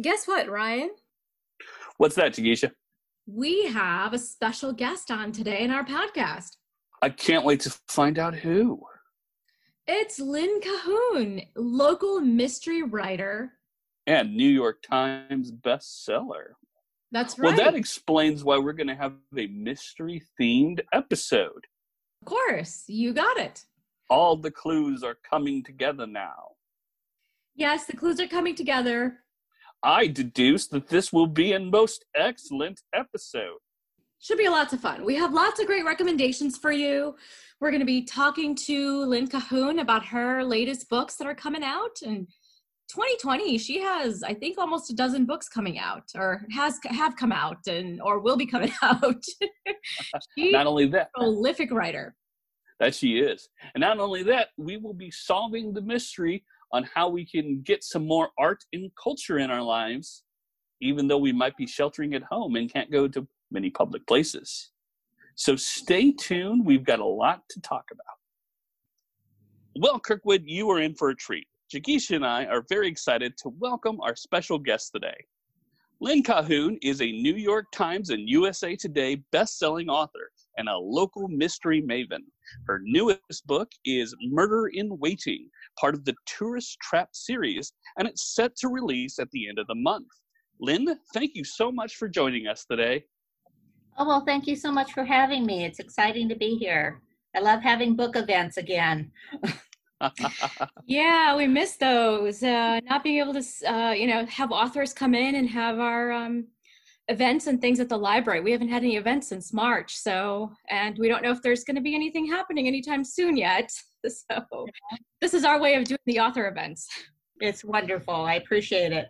Guess what, Ryan? What's that, Tagisha? We have a special guest on today in our podcast. I can't wait to find out who. It's Lynn Cahoon, local mystery writer. And New York Times bestseller. That's right. Well, that explains why we're going to have a mystery themed episode. Of course, you got it. All the clues are coming together now. Yes, the clues are coming together. I deduce that this will be a most excellent episode. Should be lots of fun. We have lots of great recommendations for you. We're going to be talking to Lynn Cahoon about her latest books that are coming out. And 2020, she has, I think, almost a dozen books coming out, or has have come out, and or will be coming out. She's not only that, a prolific writer. That she is, and not only that, we will be solving the mystery on how we can get some more art and culture in our lives, even though we might be sheltering at home and can't go to many public places. So stay tuned. We've got a lot to talk about. Well, Kirkwood, you are in for a treat. Jagisha and I are very excited to welcome our special guest today. Lynn Cahoon is a New York Times and USA Today best-selling author and a local mystery maven. Her newest book is Murder in Waiting, part of the Tourist Trap series, and it's set to release at the end of the month. Lynn, thank you so much for joining us today. Oh, well, thank you so much for having me. It's exciting to be here. I love having book events again. yeah, we miss those. Uh, not being able to, uh, you know, have authors come in and have our um, events and things at the library. We haven't had any events since March, so and we don't know if there's going to be anything happening anytime soon yet. So this is our way of doing the author events. It's wonderful. I appreciate it.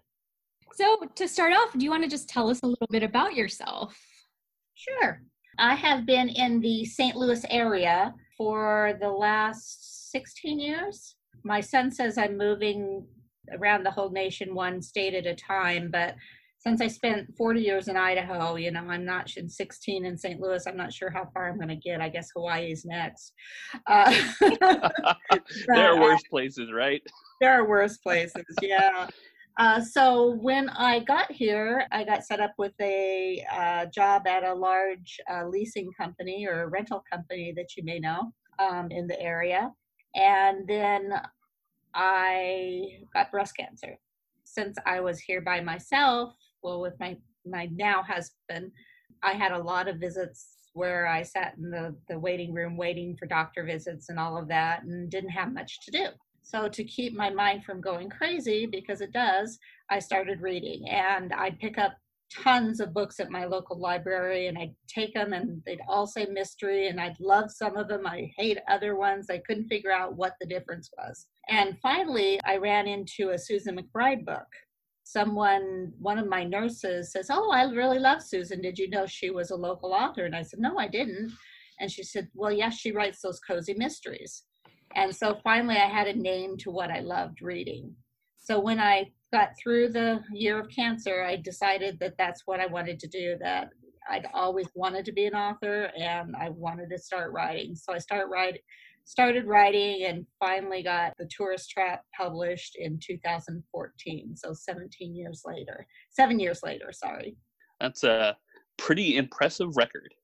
So to start off, do you want to just tell us a little bit about yourself? Sure. I have been in the St. Louis area for the last 16 years. My son says I'm moving around the whole nation one state at a time, but since I spent 40 years in Idaho, you know, I'm not in 16 in St. Louis. I'm not sure how far I'm going to get. I guess Hawaii's next. Uh, there are worse places, right? There are worse places, yeah. Uh, so when I got here, I got set up with a uh, job at a large uh, leasing company or rental company that you may know um, in the area. And then I got breast cancer. Since I was here by myself, well with my my now husband i had a lot of visits where i sat in the the waiting room waiting for doctor visits and all of that and didn't have much to do so to keep my mind from going crazy because it does i started reading and i'd pick up tons of books at my local library and I'd take them and they'd all say mystery and I'd love some of them. I hate other ones. I couldn't figure out what the difference was. And finally, I ran into a Susan McBride book someone, one of my nurses says, Oh, I really love Susan. Did you know she was a local author? And I said, No, I didn't. And she said, Well, yes, she writes those cozy mysteries. And so finally, I had a name to what I loved reading. So when I got through the year of cancer, I decided that that's what I wanted to do, that I'd always wanted to be an author and I wanted to start writing. So I started writing started writing and finally got the tourist trap published in 2014 so 17 years later seven years later sorry. That's a pretty impressive record.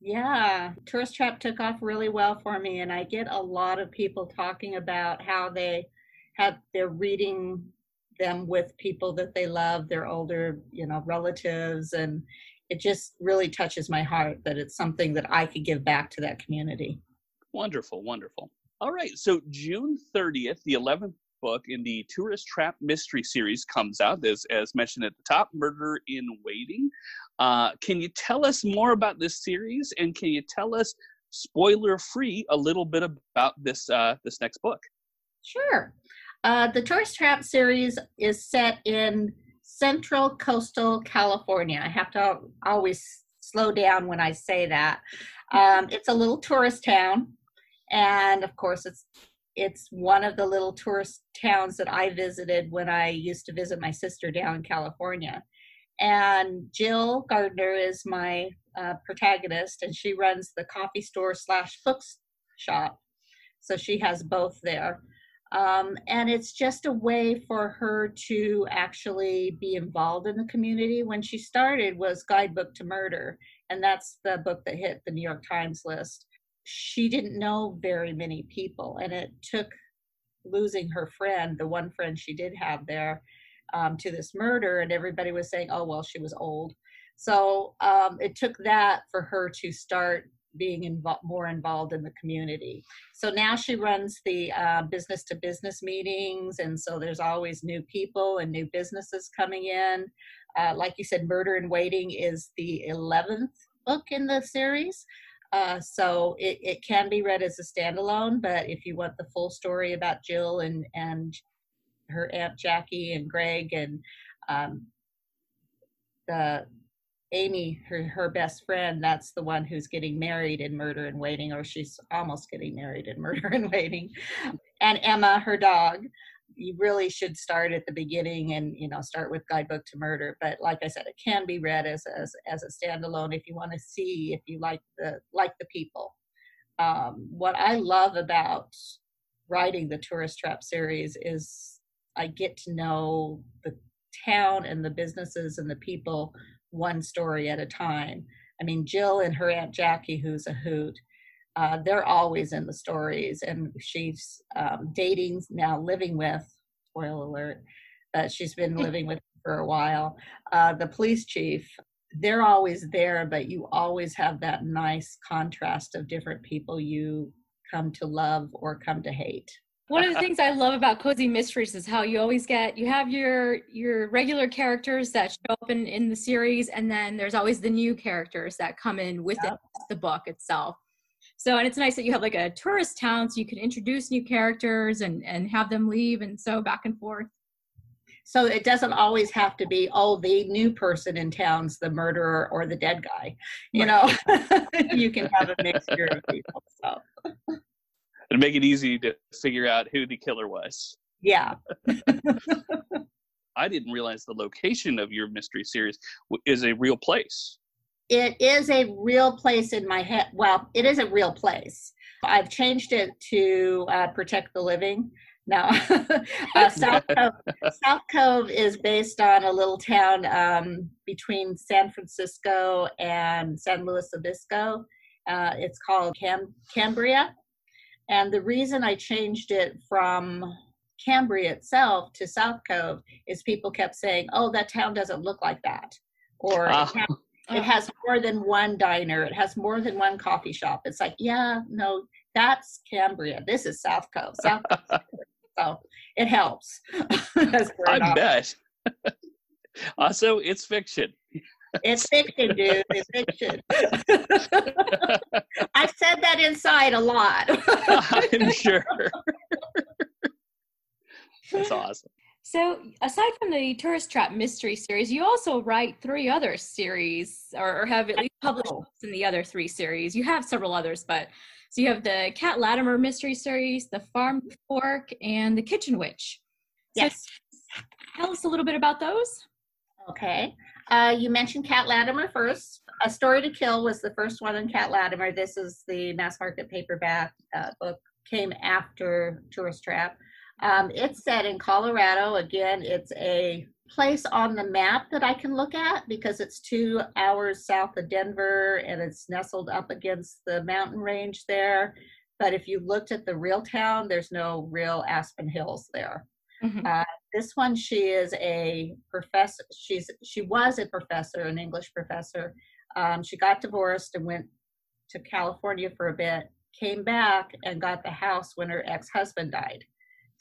Yeah tourist trap took off really well for me and i get a lot of people talking about how they have they're reading them with people that they love their older you know relatives and it just really touches my heart that it's something that i could give back to that community Wonderful, wonderful. All right, so June 30th, the 11th book in the Tourist Trap Mystery Series comes out, as, as mentioned at the top, Murder in Waiting. Uh, can you tell us more about this series, and can you tell us, spoiler free, a little bit about this uh, this next book? Sure. Uh, the Tourist Trap series is set in central coastal California. I have to always slow down when I say that. Um, it's a little tourist town and of course it's it's one of the little tourist towns that I visited when I used to visit my sister down in California. And Jill Gardner is my uh, protagonist, and she runs the coffee store slash bookshop. So she has both there. Um, and it's just a way for her to actually be involved in the community. When she started was Guidebook to Murder, and that's the book that hit the New York Times list. She didn't know very many people, and it took losing her friend, the one friend she did have there, um, to this murder, and everybody was saying, "Oh well, she was old." So um, it took that for her to start being involved more involved in the community. So now she runs the uh, business to business meetings, and so there's always new people and new businesses coming in. Uh, like you said, Murder in Waiting is the 11th book in the series. Uh, so it, it can be read as a standalone, but if you want the full story about Jill and, and her Aunt Jackie and Greg and um, the Amy, her, her best friend, that's the one who's getting married in Murder in Waiting, or she's almost getting married in Murder in Waiting. And Emma, her dog, you really should start at the beginning and you know start with Guidebook to Murder. But like I said, it can be read as as, as a standalone if you want to see if you like the like the people. Um, what I love about writing the Tourist Trap series is I get to know the town and the businesses and the people one story at a time. I mean, Jill and her Aunt Jackie, who's a hoot, uh, they're always in the stories. And she's um, dating now, living with, spoiler alert, that she's been living with for a while. Uh, the police chief, they're always there, but you always have that nice contrast of different people you come to love or come to hate one of the things I love about cozy mysteries is how you always get you have your your regular characters that show up in, in the series, and then there's always the new characters that come in with yeah. the book itself. So and it's nice that you have like a tourist town, so you can introduce new characters and and have them leave, and so back and forth. So it doesn't always have to be oh the new person in town's the murderer or the dead guy. You right. know, you can have a mixture of people. So and make it easy to figure out who the killer was. Yeah. I didn't realize the location of your mystery series is a real place. It is a real place in my head. Well, it is a real place. I've changed it to uh, protect the living. Now, uh, South, Cove, South Cove is based on a little town um, between San Francisco and San Luis Obispo. Uh, it's called Cam- Cambria and the reason I changed it from Cambria itself to South Cove is people kept saying, oh, that town doesn't look like that. Or uh, it, has, it has more than one diner, it has more than one coffee shop. It's like, yeah, no, that's Cambria. This is South Cove. South Cove. so it helps. I bet. also, it's fiction. It's fiction, dude. It's fiction. I've said that inside a lot. I'm sure. That's awesome. So, aside from the Tourist Trap Mystery series, you also write three other series, or, have at least published oh. in the other three series. You have several others, but so you have the Cat Latimer Mystery series, the Farm Fork, and the Kitchen Witch. So yes. Tell us a little bit about those. Okay. Uh, you mentioned Cat Latimer first. A Story to Kill was the first one in Cat Latimer. This is the mass market paperback uh, book, came after Tourist Trap. Um, it's set in Colorado. Again, it's a place on the map that I can look at because it's two hours south of Denver and it's nestled up against the mountain range there. But if you looked at the real town, there's no real Aspen Hills there. Mm-hmm. Uh, this one, she is a professor. She's she was a professor, an English professor. Um, she got divorced and went to California for a bit. Came back and got the house when her ex-husband died.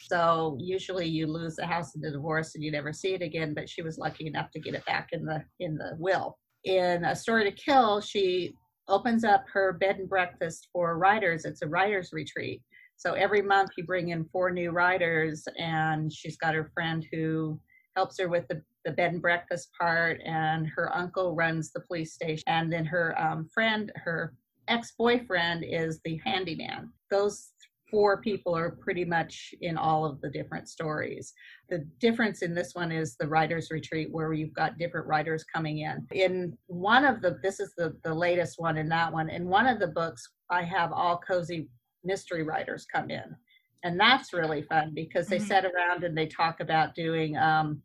So usually you lose the house in the divorce and you never see it again. But she was lucky enough to get it back in the in the will. In a story to kill, she opens up her bed and breakfast for writers. It's a writers retreat so every month you bring in four new writers, and she's got her friend who helps her with the, the bed and breakfast part, and her uncle runs the police station, and then her um, friend, her ex-boyfriend, is the handyman. Those four people are pretty much in all of the different stories. The difference in this one is the writers retreat where you've got different writers coming in. In one of the this is the the latest one in that one. In one of the books I have all cozy mystery writers come in. and that's really fun because they Mhm. sit around and they talk about doing um,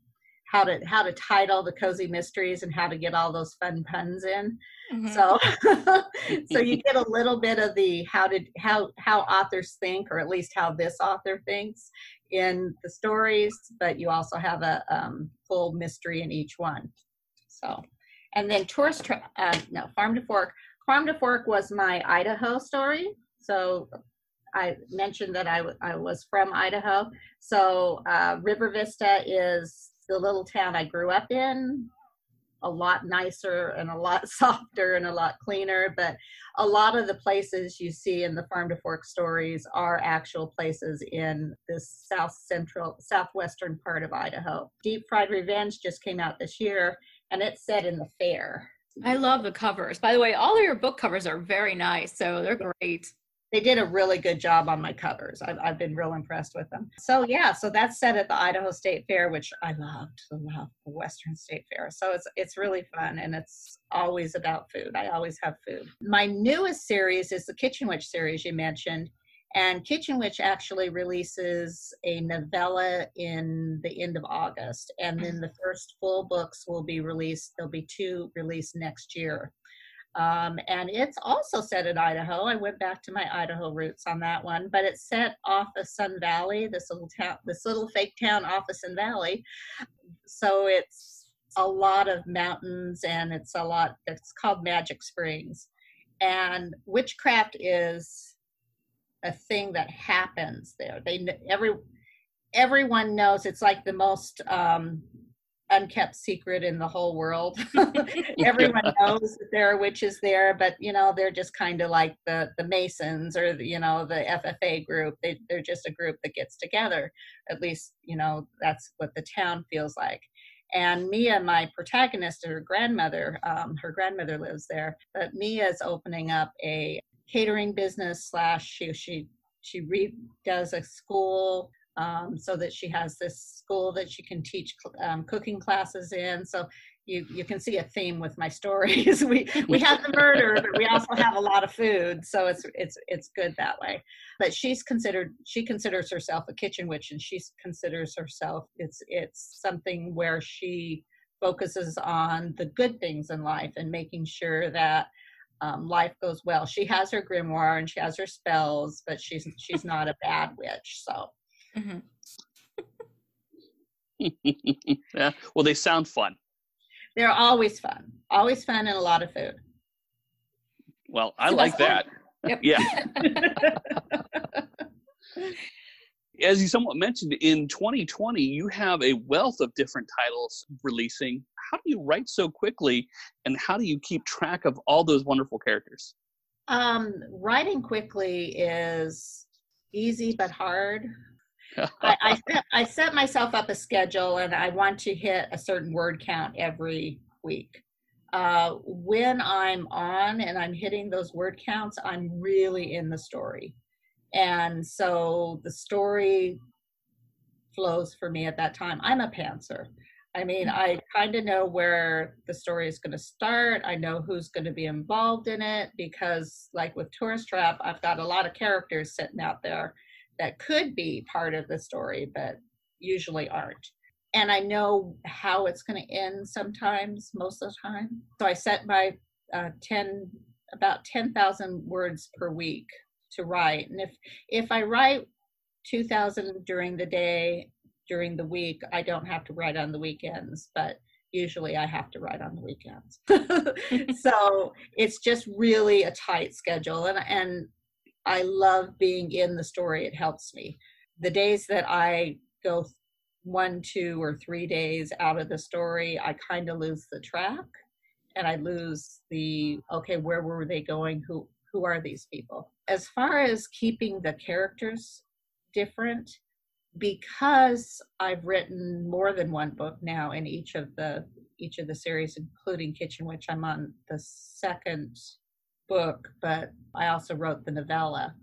how to how to title the cozy mysteries and how to get all those fun puns in. Mhm. So so you get a little bit of the how did how how authors think or at least how this author thinks in the stories, but you also have a um, full mystery in each one. So and then tourist tra- uh, no farm to fork farm to fork was my Idaho story. So I mentioned that I, w- I was from Idaho. So uh, River Vista is the little town I grew up in. A lot nicer and a lot softer and a lot cleaner, but a lot of the places you see in the farm to fork stories are actual places in this south central, southwestern part of Idaho. Deep Fried Revenge just came out this year, and it's set in the fair. I love the covers. By the way, all of your book covers are very nice, so they're great. They did a really good job on my covers. I've, I've been real impressed with them. So yeah, so that's set at the Idaho State Fair, which I loved. Love the Western State Fair. So it's it's really fun and it's always about food. I always have food. My newest series is the Kitchen Witch series you mentioned. And Kitchen Witch actually releases a novella in the end of August. And then the first full books will be released. There'll be two released next year. Um, and it's also set in Idaho. I went back to my Idaho roots on that one, but it's set off of Sun Valley, this little town, this little fake town off of Sun Valley. So it's a lot of mountains, and it's a lot. It's called Magic Springs, and witchcraft is a thing that happens there. They every everyone knows it's like the most um, unkept secret in the whole world. Everyone knows that there are witches there, but you know they're just kind of like the the Masons or the, you know the FFA group. They they're just a group that gets together. At least you know that's what the town feels like. And Mia, my protagonist, her grandmother, um, her grandmother lives there. But Mia is opening up a catering business slash she she she redoes a school um, so that she has this school that she can teach um, cooking classes in. So you you can see a theme with my stories. we we have the murder, but we also have a lot of food, so it's it's it's good that way. But she's considered she considers herself a kitchen witch, and she considers herself it's it's something where she focuses on the good things in life and making sure that um, life goes well. She has her grimoire and she has her spells, but she's she's not a bad witch. So Mhm. yeah. Well, they sound fun. they're always fun, always fun, and a lot of food. Well, I the like that. Yep. Yeah. As you somewhat mentioned, in 2020, you have a wealth of different titles releasing. How do you write so quickly, and how do you keep track of all those wonderful characters? um, writing quickly is easy but hard. I, I, set, I set myself up a schedule and I want to hit a certain word count every week. Uh, when I'm on and I'm hitting those word counts, I'm really in the story. And so the story flows for me at that time. I'm a pantser. I mean, I kind of know where the story is going to start. I know who's going to be involved in it because, like with Tourist Trap, I've got a lot of characters sitting out there that could be part of the story, but usually aren't. And I know how it's going to end sometimes, most of the time. So I set my uh, 10, about 10,000 words per week to write. And if, if I write 2,000 during the day, during the week, I don't have to write on the weekends, but usually I have to write on the weekends. so it's just really a tight schedule. And, and I love being in the story. It helps me. The days that I go one, two, or three days out of the story, I kind of lose the track and I lose the okay, where were they going? Who who are these people? As far as keeping the characters different, because I've written more than one book now in each of the each of the series, including Kitchen Witch. I'm on the second book, but I also wrote the novella.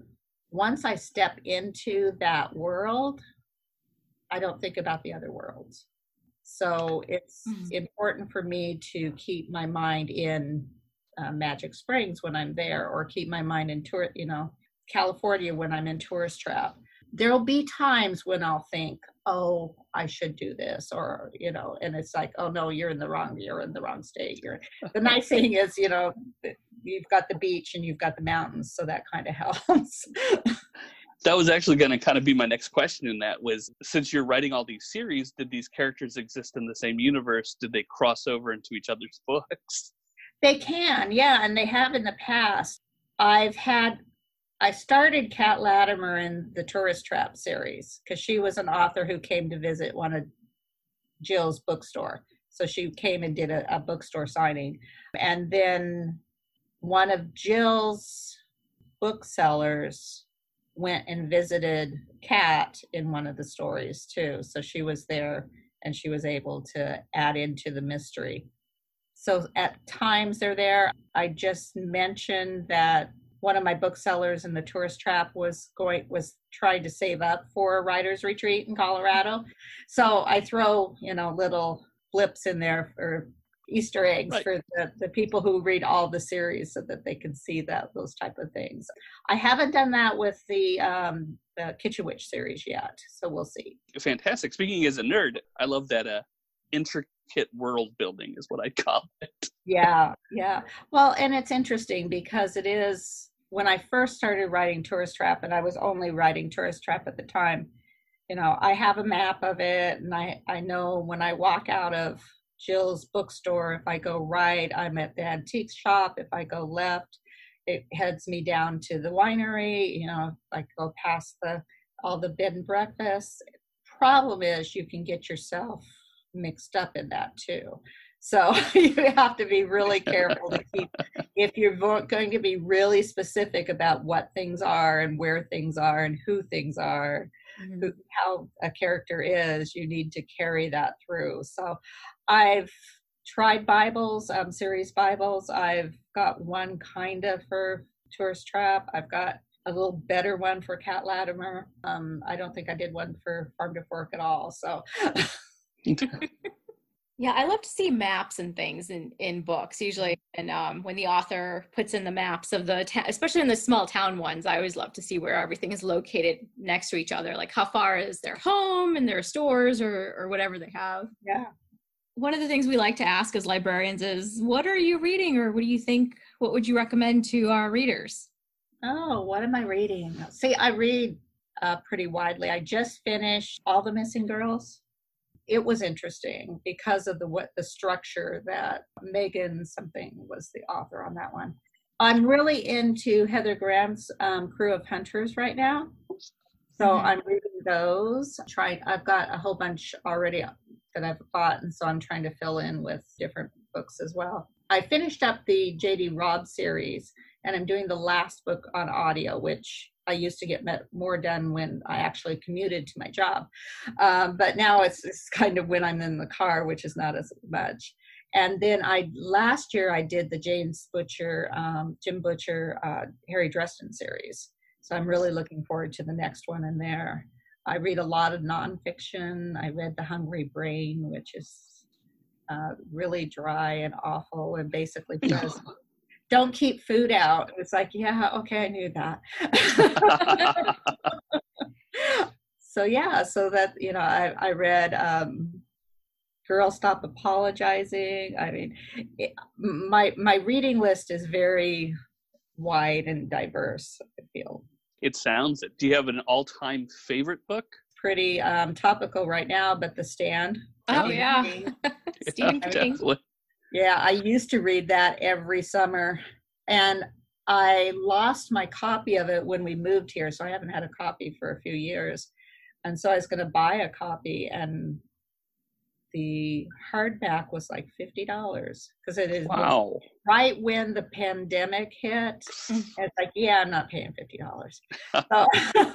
Once I step into that world, I don't think about the other worlds. So it's Mhm. important for me to keep my mind in uh, Magic Springs when I'm there, or keep my mind in tour, you know, California when I'm in Tourist Trap. there'll be times when I'll think, oh, I should do this, or you know, and it's like, oh no, you're in the wrong, you're in the wrong state. You're the nice thing is, you know, you've got the beach and you've got the mountains, so that kind of helps. that was actually going to kind of be my next question in that was since you're writing all these series did these characters exist in the same universe did they cross over into each other's books they can yeah and they have in the past i've had I started Cat Latimer in the Tourist Trap series because she was an author who came to visit one of Jill's bookstore. So she came and did a, a bookstore signing. And then one of Jill's booksellers went and visited Cat in one of the stories too. So she was there and she was able to add into the mystery. So at times they're there. I just mentioned that one of my booksellers in the tourist trap was going was trying to save up for a writer's retreat in Colorado. So I throw, you know, little blips in there for Easter eggs right. for the, the people who read all the series so that they can see that those type of things. I haven't done that with the um the Kitchen Witch series yet, so we'll see. Fantastic. Speaking as a nerd, I love that uh intricate world building is what I call it. yeah, yeah. Well, and it's interesting because it is when I first started writing Tourist Trap, and I was only writing Tourist Trap at the time, you know, I have a map of it, and I I know when I walk out of Jill's bookstore, if I go right, I'm at the antique shop. If I go left, it heads me down to the winery. You know, I go past the all the bed and breakfasts. Problem is, you can get yourself mixed up in that too. So you have to be really careful to keep, if you're going to be really specific about what things are and where things are and who things are, mm-hmm. who, how a character is, you need to carry that through. So I've tried Bibles, um, series Bibles. I've got one kind of for Tourist Trap. I've got a little better one for Cat Latimer. Um, I don't think I did one for Farm to Fork at all. So. Yeah, I love to see maps and things in in books. Usually, and um, when the author puts in the maps of the town, especially in the small town ones, I always love to see where everything is located next to each other. Like how far is their home and their stores or or whatever they have. Yeah. One of the things we like to ask as librarians is, what are you reading, or what do you think? What would you recommend to our readers? Oh, what am I reading? See, I read uh, pretty widely. I just finished All the Missing Girls it was interesting because of the what the structure that Megan something was the author on that one. I'm really into Heather Graham's um, Krewe of Hunters right now, so mm-hmm. I'm reading those. Trying, I've got a whole bunch already that I've bought, and so I'm trying to fill in with different books as well. I finished up the J.D. Robb series, and I'm doing the last book on audio, which I used to get more done when I actually commuted to my job. Um, but now it's, it's kind of when I'm in the car, which is not as much. And then I last year I did the James Butcher, um, Jim Butcher, uh, Harry Dresden series. So I'm really looking forward to the next one in there. I read a lot of nonfiction. I read The Hungry Brain, which is uh, really dry and awful and basically says don't keep food out. It's like, yeah, okay, I knew that. so yeah, so that you know, I I read um, "Girl Stop Apologizing." I mean, it, my my reading list is very wide and diverse. I feel. It sounds it. Do you have an all-time favorite book? Pretty um, topical right now, but The Stand. Oh yeah, Stephen King. Yeah, I used to read that every summer. And I lost my copy of it when we moved here, so I haven't had a copy for a few years. And so I was going to buy a copy, and the hardback was like fifty dollars because it is wow. right when the pandemic hit. it's like, yeah, I'm not paying fifty dollars. So.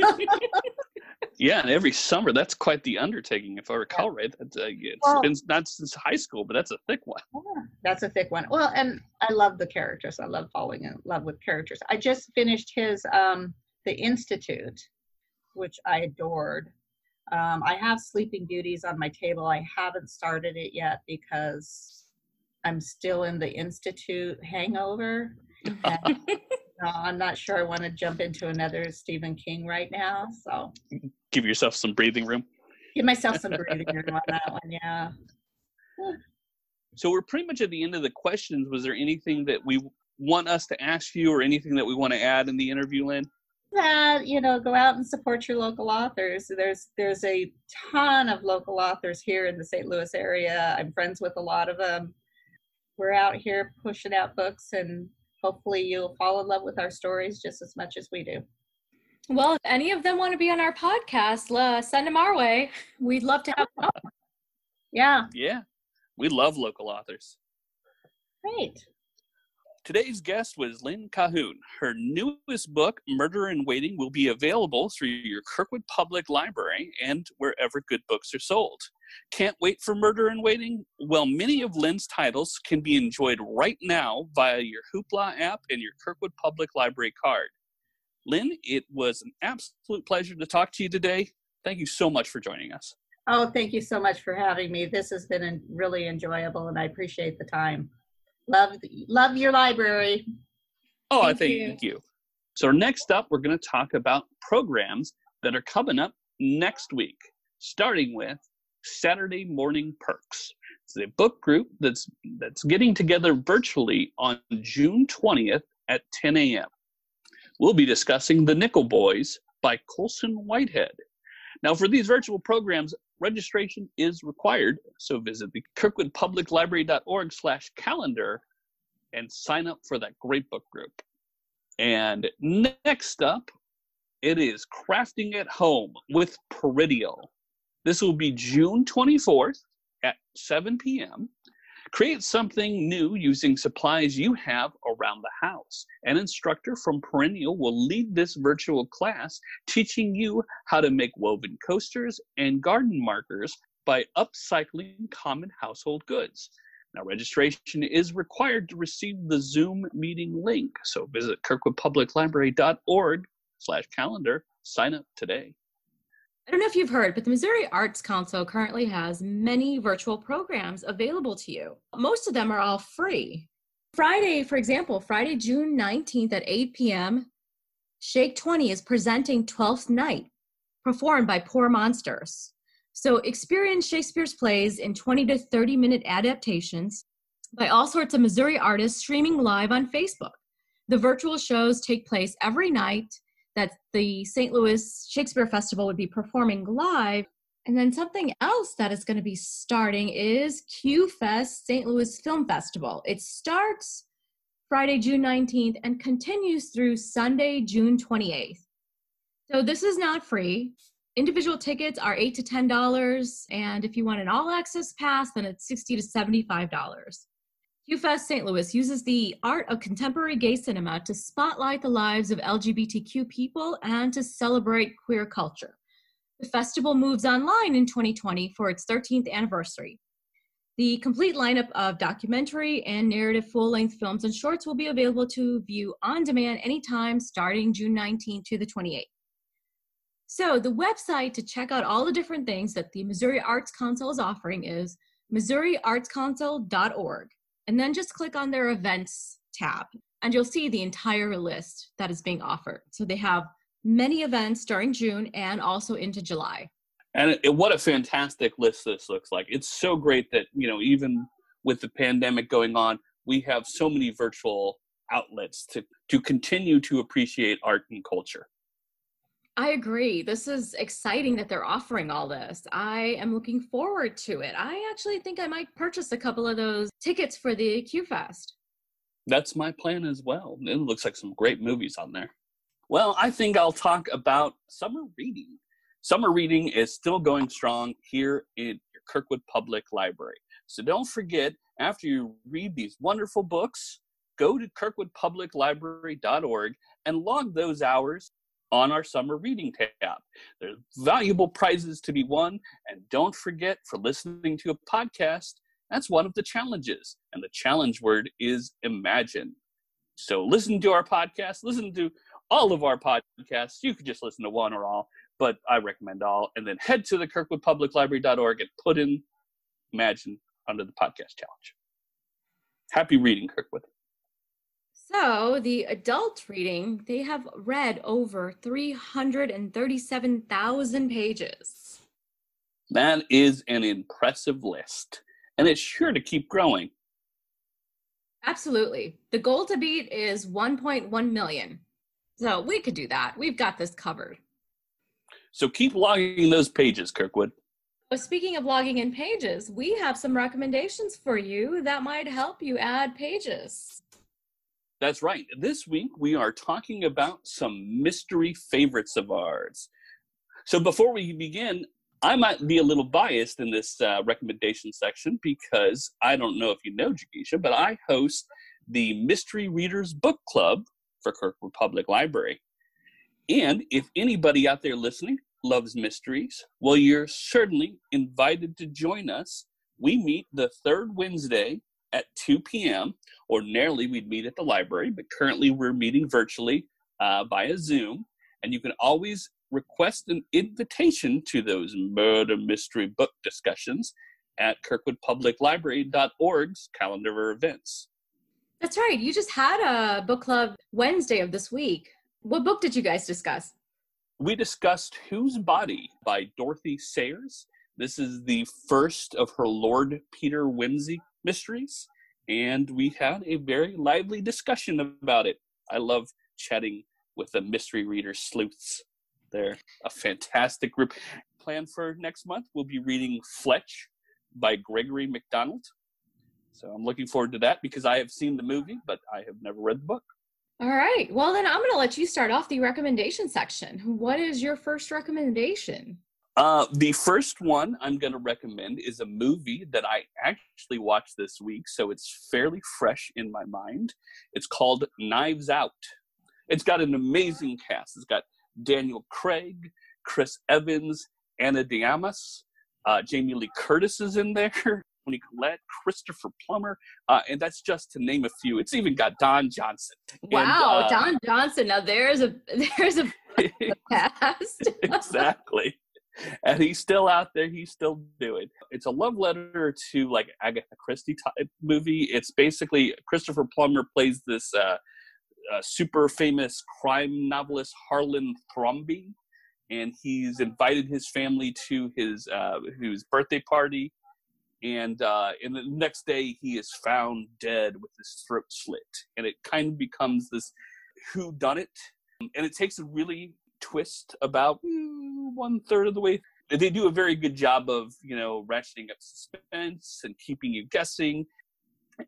yeah, and every summer that's quite the undertaking. If I recall yeah. right, that's uh, it's well, been not since high school, but that's a thick one. Yeah, that's a thick one. Well, and I love the characters. I love falling in love with characters. I just finished his um, The Institute, which I adored. Um, I have Sleeping Beauties on my table. I haven't started it yet because I'm still in the Institute hangover. No, I'm not sure I want to jump into another Stephen King right now. So Give yourself some breathing room. give myself some breathing room on that one. Yeah. So we're pretty much at the end of the questions. Was there anything that we want us to ask you or anything that we want to add in the interview, Lynn? that you know go out and support your local authors there's there's a ton of local authors here in the st louis area i'm friends with a lot of them we're out here pushing out books and hopefully you'll fall in love with our stories just as much as we do Well, if any of them want to be on our podcast, uh, send them our way. We'd love to have them. yeah Yeah, we love local authors. great Today's guest was Lynn Cahoon. Her newest book, Murder in Waiting, will be available through your Kirkwood Public Library and wherever good books are sold. Can't wait for Murder in Waiting? Well, many of Lynn's titles can be enjoyed right now via your Hoopla app and your Kirkwood Public Library card. Lynn, it was an absolute pleasure to talk to you today. Thank you so much for joining us. oh thank you so much for having me this has been really enjoyable and i appreciate the time love love your library Oh, I Thank thank you. you. So next up, we're going to talk about programs that are coming up next week, starting with Saturday Morning Perks. It's a book group that's that's getting together virtually on June 20th at 10 a.m. We'll be discussing The Nickel Boys by Colson Whitehead. Now, for these virtual programs, registration is required, so visit the kirkwoodpubliclibrary.org slash calendar and sign up for that great book group. And next up, it is Crafting at Home with Perennial. This will be June 24th at 7 p.m. Create something new using supplies you have around the house. An instructor from Perennial will lead this virtual class, teaching you how to make woven coasters and garden markers by upcycling common household goods. Now, registration is required to receive the Zoom meeting link, so visit kirkwoodpubliclibrary.org slash calendar. Sign up today. I don't know if you've heard, but the Missouri Arts Council currently has many virtual programs available to you. Most of them are all free. Friday, for example, Friday, June 19th at 8 p.m., Shake 20 is presenting 12th Night, performed by Poor Monsters. So experience Shakespeare's plays in 20 to 30 minute adaptations by all sorts of Missouri artists streaming live on Facebook. The virtual shows take place every night that the St. Louis Shakespeare Festival would be performing live. And then something else that is going to be starting is Q Fest St. Louis Film Festival. It starts Friday, June 19th and continues through Sunday, June 28th. So this is not free. Individual tickets are 8 to $10 and if you want an all access pass then it's 60 to $75. QFest St. Louis uses the art of contemporary gay cinema to spotlight the lives of LGBTQ people and to celebrate queer culture. The festival moves online in 2020 for its 13th anniversary. The complete lineup of documentary and narrative full length films and shorts will be available to view on demand anytime starting June 19th to the 28th. So, the website to check out all the different things that the Missouri Arts Council is offering is missouriartscouncil.org and then just click on their events tab and you'll see the entire list that is being offered. So they have many events during June and also into July. And it, what a fantastic list this looks like. It's so great that, you know, even with the pandemic going on, we have so many virtual outlets to, to continue to appreciate art and culture. I agree. This is exciting that they're offering all this. I am looking forward to it. I actually think I might purchase a couple of those tickets for the Q Fest. That's my plan as well. It looks like some great movies on there. Well, I think I'll talk about summer reading. Summer reading is still going strong here in your Kirkwood Public Library. So don't forget, after you read these wonderful books, go to kirkwoodpubliclibrary.org and log those hours on our summer reading tab. There's valuable prizes to be won, and don't forget for listening to a podcast, that's one of the challenges. And the challenge word is imagine. So listen to our podcast, listen to all of our podcasts. You could just listen to one or all, but I recommend all. And then head to the kirkwoodpubliclibrary.org and put in imagine under the podcast challenge. Happy reading, Kirkwood. So the adult reading, they have read over 337,000 pages. That is an impressive list, and it's sure to keep growing. Absolutely. The goal to beat is 1.1 million. So we could do that. We've got this covered. So keep logging those pages, Kirkwood. But speaking of logging in pages, we have some recommendations for you that might help you add pages. That's right. This week we are talking about some mystery favorites of ours. So before we begin, I might be a little biased in this uh, recommendation section because I don't know if you know Jagisha, but I host the Mystery Readers Book Club for Kirkwood Public Library. And if anybody out there listening loves mysteries, well, you're certainly invited to join us. We meet the third Wednesday at 2 p.m. Ordinarily, we'd meet at the library, but currently we're meeting virtually uh, via Zoom. And you can always request an invitation to those murder mystery book discussions at kirkwoodpubliclibrary.org's calendar of events. That's right. You just had a book club Wednesday of this week. What book did you guys discuss? We discussed Whose Body by Dorothy Sayers. This is the first of her Lord Peter Wimsey mysteries, and we had a very lively discussion about it. I love chatting with the mystery reader sleuths. They're a fantastic group. Plan for next month, we'll be reading Fletch by Gregory MacDonald. So I'm looking forward to that because I have seen the movie, but I have never read the book. All right. Well, then I'm going to let you start off the recommendation section. What is your first recommendation? Uh, the first one I'm going to recommend is a movie that I actually watched this week, so it's fairly fresh in my mind. It's called Knives Out. It's got an amazing cast. It's got Daniel Craig, Chris Evans, Ana de Armas, uh, Jamie Lee Curtis is in there, Toni Collette, Christopher Plummer, uh, and that's just to name a few. It's even got Don Johnson. Wow, and, uh, Don Johnson. Now there's a there's a cast. exactly and he's still out there. He's still doing. It's a love letter to like Agatha Christie type movie. It's basically Christopher Plummer plays this uh, uh, super famous crime novelist Harlan Thrombey, and he's invited his family to his uh, his birthday party. And uh, and the next day he is found dead with his throat slit, and it kind of becomes this who done it, and it takes a really twist about mm, one third of the way. They do a very good job of you know ratcheting up suspense and keeping you guessing.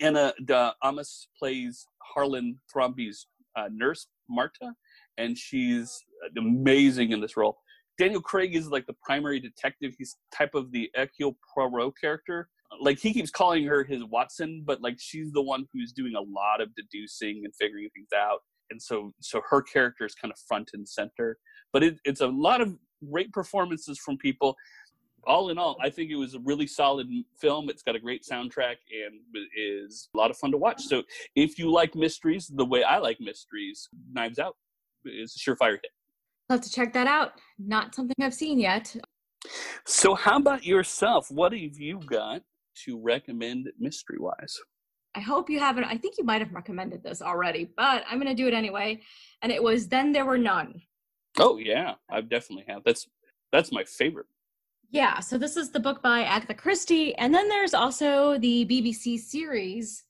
Ana de Armas plays Harlan Thrombey's uh, nurse Marta, and she's amazing in this role. Daniel Craig is like the primary detective. He's type of the Hercule Poirot character. Like he keeps calling her his Watson, but like she's the one who's doing a lot of deducing and figuring things out and so so her character is kind of front and center. But it, it's a lot of great performances from people. All in all i think it was a really solid film. It's got a great soundtrack and is a lot of fun to watch. So if you like mysteries the way i like mysteries knives out is a surefire hit. I'll have to check that out. Not something i've seen yet. So how about yourself? What have you got to recommend mystery wise I hope you haven't. I think you might have recommended this already, but I'm going to do it anyway. And it was Then There Were None. Oh, yeah. I definitely have. That's that's my favorite. Yeah. So this is the book by Agatha Christie. And then there's also the BBC series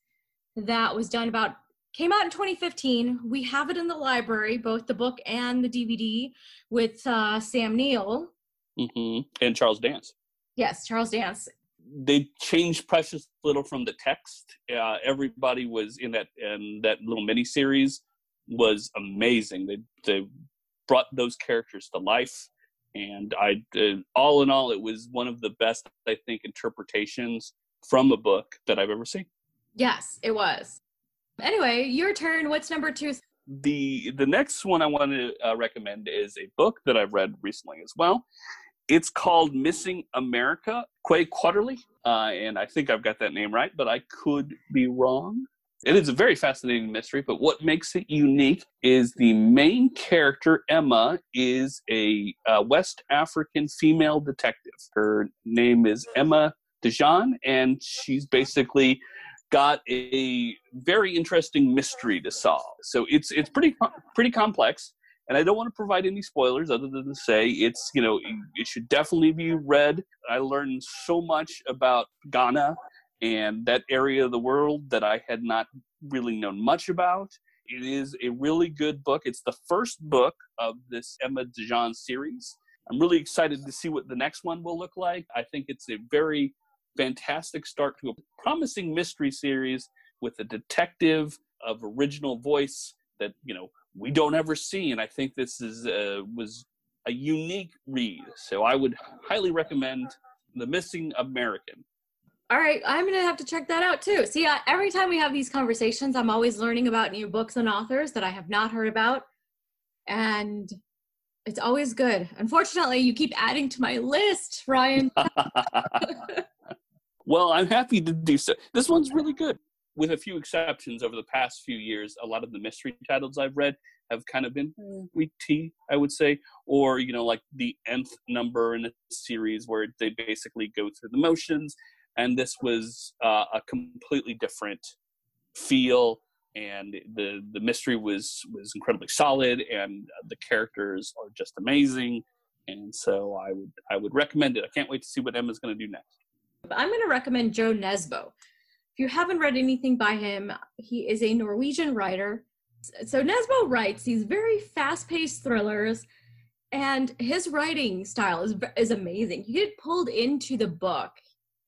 that was done about, came out in 2015. We have it in the library, both the book and the DVD with uh, Sam Neill. Mm-hmm. And Charles Dance. Yes, Charles Dance they changed precious little from the text. Uh, everybody was in that and that little mini series was amazing. They they brought those characters to life, and I uh, all in all, it was one of the best I think interpretations from a book that I've ever seen. Yes, it was. Anyway, your turn. What's number two? The the next one I want to uh, recommend is a book that I've read recently as well. It's called Missing America, Kwei Quartey. Uh, and I think I've got that name right, but I could be wrong. It is a very fascinating mystery, but what makes it unique is the main character, Emma, is a, a West African female detective. Her name is Emma Djan, and she's basically got a very interesting mystery to solve. So it's it's pretty pretty complex, and I don't want to provide any spoilers other than to say it's you know it should definitely be read. I learned so much about Ghana and that area of the world that I had not really known much about. It is a really good book. It's the first book of this Emma Djan series. I'm really excited to see what the next one will look like. I think it's a very fantastic start to a promising mystery series with a detective of original voice that you know we don't ever see and i think this is uh, was a unique read so i would highly recommend the missing american. All right i'm gonna have to check that out too. See uh, every time we have these conversations i'm always learning about new books and authors that i have not heard about and it's always good. Unfortunately you keep adding to my list ryan. Well i'm happy to do so. This one's really good with a few exceptions over the past few years, a lot of the mystery titles I've read have kind of been eh, weak tea, I would say, or you know, like the nth number in a series where they basically go through the motions. And this was uh, a completely different feel, and the the mystery was was incredibly solid, and the characters are just amazing. And so I would I would recommend it. I can't wait to see what Emma's going to do next. I'm going to recommend Jo Nesbø you haven't read anything by him, he is a Norwegian writer. So Nesbø writes these very fast-paced thrillers, and his writing style is is amazing. You get pulled into the book.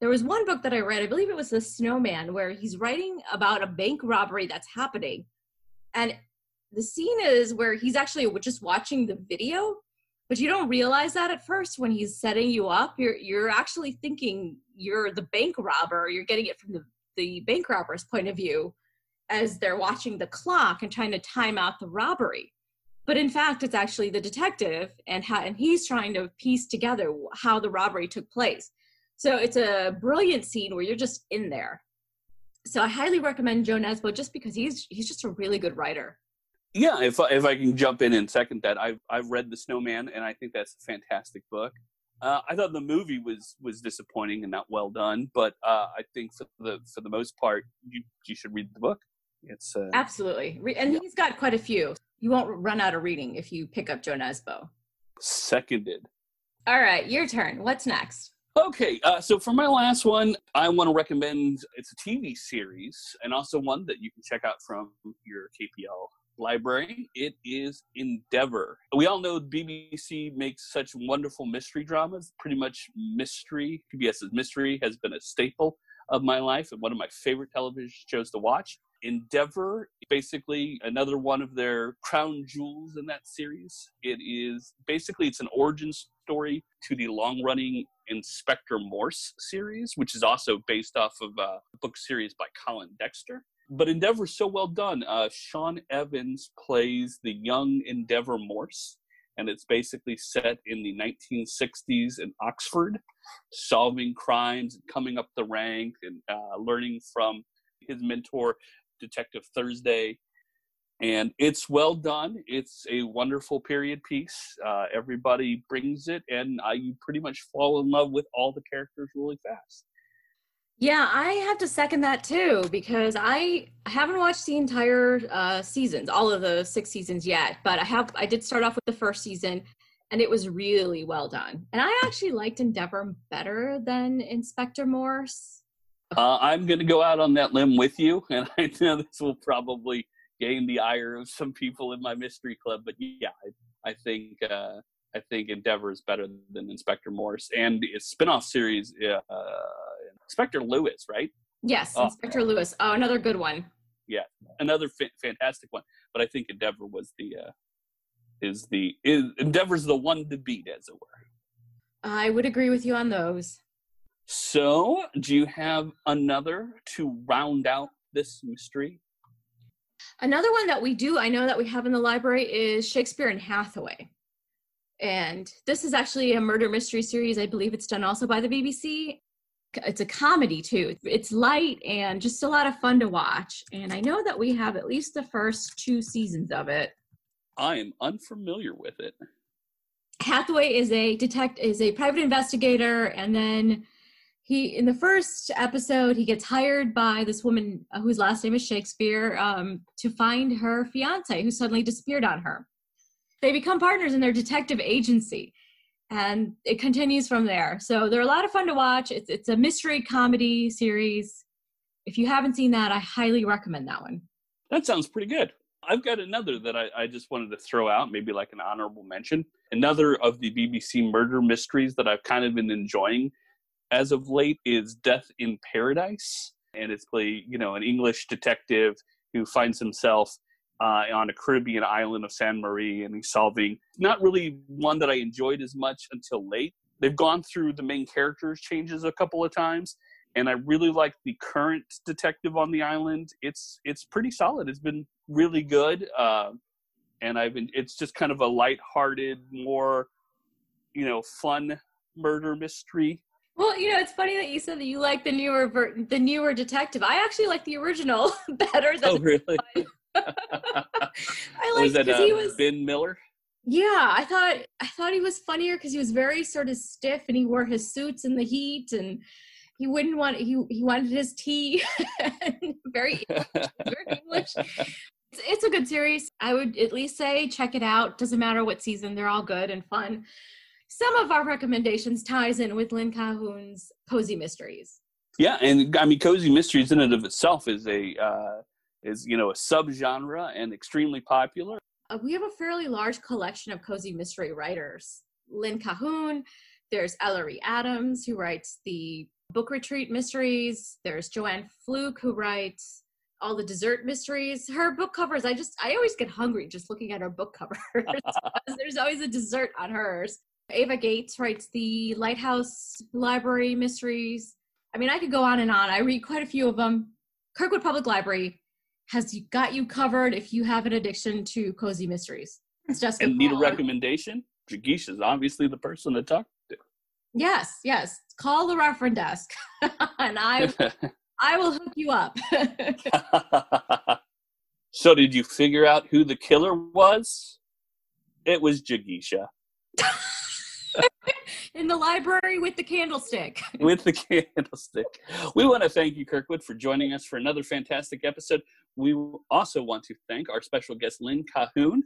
There was one book that I read, I believe it was The Snowman, where he's writing about a bank robbery that's happening, and the scene is where he's actually just watching the video but you don't realize that at first when he's setting you up you're you're actually thinking you're the bank robber you're getting it from the the bank robber's point of view as they're watching the clock and trying to time out the robbery. But in fact, it's actually the detective, and, and he's trying to piece together how the robbery took place. So it's a brilliant scene where you're just in there. So I highly recommend Jo Nesbø just because he's he's just a really good writer. Yeah, if if I can jump in and second that, I've I've read The Snowman, and I think that's a fantastic book. Uh, I thought the movie was was disappointing and not well done, but uh, I think for the for the most part, you you should read the book. It's uh, absolutely, and he's got quite a few. You won't run out of reading if you pick up Jo Nesbø. Seconded. All right, your turn. What's next? Okay, uh, so for my last one, I want to recommend it's a TV series and also one that you can check out from your KPL library. It is Endeavour. We all know BBC makes such wonderful mystery dramas. Pretty much mystery, PBS's mystery has been a staple of my life and one of my favorite television shows to watch. Endeavour, basically another one of their crown jewels in that series. It is basically it's an origin story to the long-running Inspector Morse series, which is also based off of a book series by Colin Dexter but Endeavour's so well done. Uh, Shaun Evans plays the young Endeavour Morse, and it's basically set in the 1960s in Oxford, solving crimes, coming up the rank, and uh, learning from his mentor, Detective Thursday. And it's well done. It's a wonderful period piece. Uh, everybody brings it, and you pretty much fall in love with all the characters really fast. Yeah, I have to second that too because I haven't watched the entire uh, seasons, all of the six seasons yet. But I have. I did start off with the first season, and it was really well done. And I actually liked Endeavour better than Inspector Morse. Uh, I'm going to go out on that limb with you, and I know this will probably gain the ire of some people in my mystery club. But yeah, I, I think uh, I think Endeavour is better than Inspector Morse, and its spinoff series. Uh, Inspector Lewis, right? Yes, oh. Inspector Lewis. Oh, another good one. Yeah, another fa- fantastic one. But I think Endeavour was the uh, is the is Endeavour's the one to beat, as it were. I would agree with you on those. So, do you have another to round out this mystery? Another one that we do, I know that we have in the library, is Shakespeare and Hathaway. And this is actually a murder mystery series. I believe it's done also by the BBC it's a comedy too. It's light and just a lot of fun to watch. And I know that we have at least the first two seasons of it. I am unfamiliar with it. Hathaway is a detect is a private investigator, and then he in the first episode he gets hired by this woman whose last name is Shakespeare um, to find her fiance who suddenly disappeared on her. They become partners in their detective agency, and it continues from there. So they're a lot of fun to watch. It's it's a mystery comedy series. If you haven't seen that, I highly recommend that one. That sounds pretty good. I've got another that I, I just wanted to throw out, maybe like an honorable mention. Another of the BBC murder mysteries that I've kind of been enjoying as of late is Death in Paradise. And it's play, you know, an English detective who finds himself uh, on a Caribbean island of San Marie and he's solving not really one that I enjoyed as much until late. They've gone through the main characters changes a couple of times and I really like the current detective on the island. It's it's pretty solid. It's been really good, uh, and I've been. It's just kind of a light-hearted, more you know, fun murder mystery. Well, you know, it's funny that you said that you like the newer ver- the newer detective. I actually like the original better than. Oh, really? I liked was because uh, he was. Ben Miller? Yeah, I thought I thought he was funnier because he was very sort of stiff and he wore his suits in the heat and he wouldn't want he he wanted his tea very very english it's, it's a good series i would at least say check it out doesn't matter what season they're all good and fun some of our recommendations ties in with lynn cahoon's cozy mysteries Yeah, and I mean, cozy mysteries in and of itself is a uh, is you know a subgenre and extremely popular. uh, we have a fairly large collection of cozy mystery writers lynn cahoon there's ellery adams who writes the book retreat mysteries. There's Joanne Fluke who writes all the dessert mysteries. Her book covers, I just, I always get hungry just looking at her book covers. There's always a dessert on hers. Eva Gates writes the Lighthouse Library mysteries. I mean, I could go on and on. I read quite a few of them. Kirkwood Public Library has got you covered if you have an addiction to cozy mysteries. It's just and need a recommendation? Jagish is obviously the person to talk to. Yes, yes. Call the reference desk, and I I will hook you up. so, did you figure out who the killer was? It was Jagisha In the library with the candlestick. with the candlestick. We want to thank you, Kirkwood, for joining us for another fantastic episode. We also want to thank our special guest, Lynn Cahoon.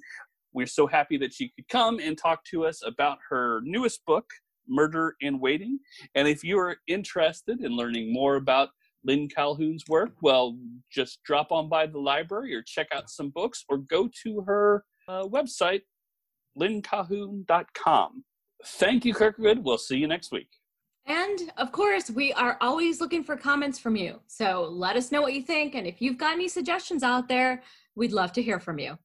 We're so happy that she could come and talk to us about her newest book, Murder in Waiting. And if you are interested in learning more about Lynn Cahoon's work, well, just drop on by the library or check out some books or go to her uh, website, lynncahoon.com. Thank you, Kirkwood. We'll see you next week. And of course, we are always looking for comments from you. So let us know what you think. And if you've got any suggestions out there, we'd love to hear from you.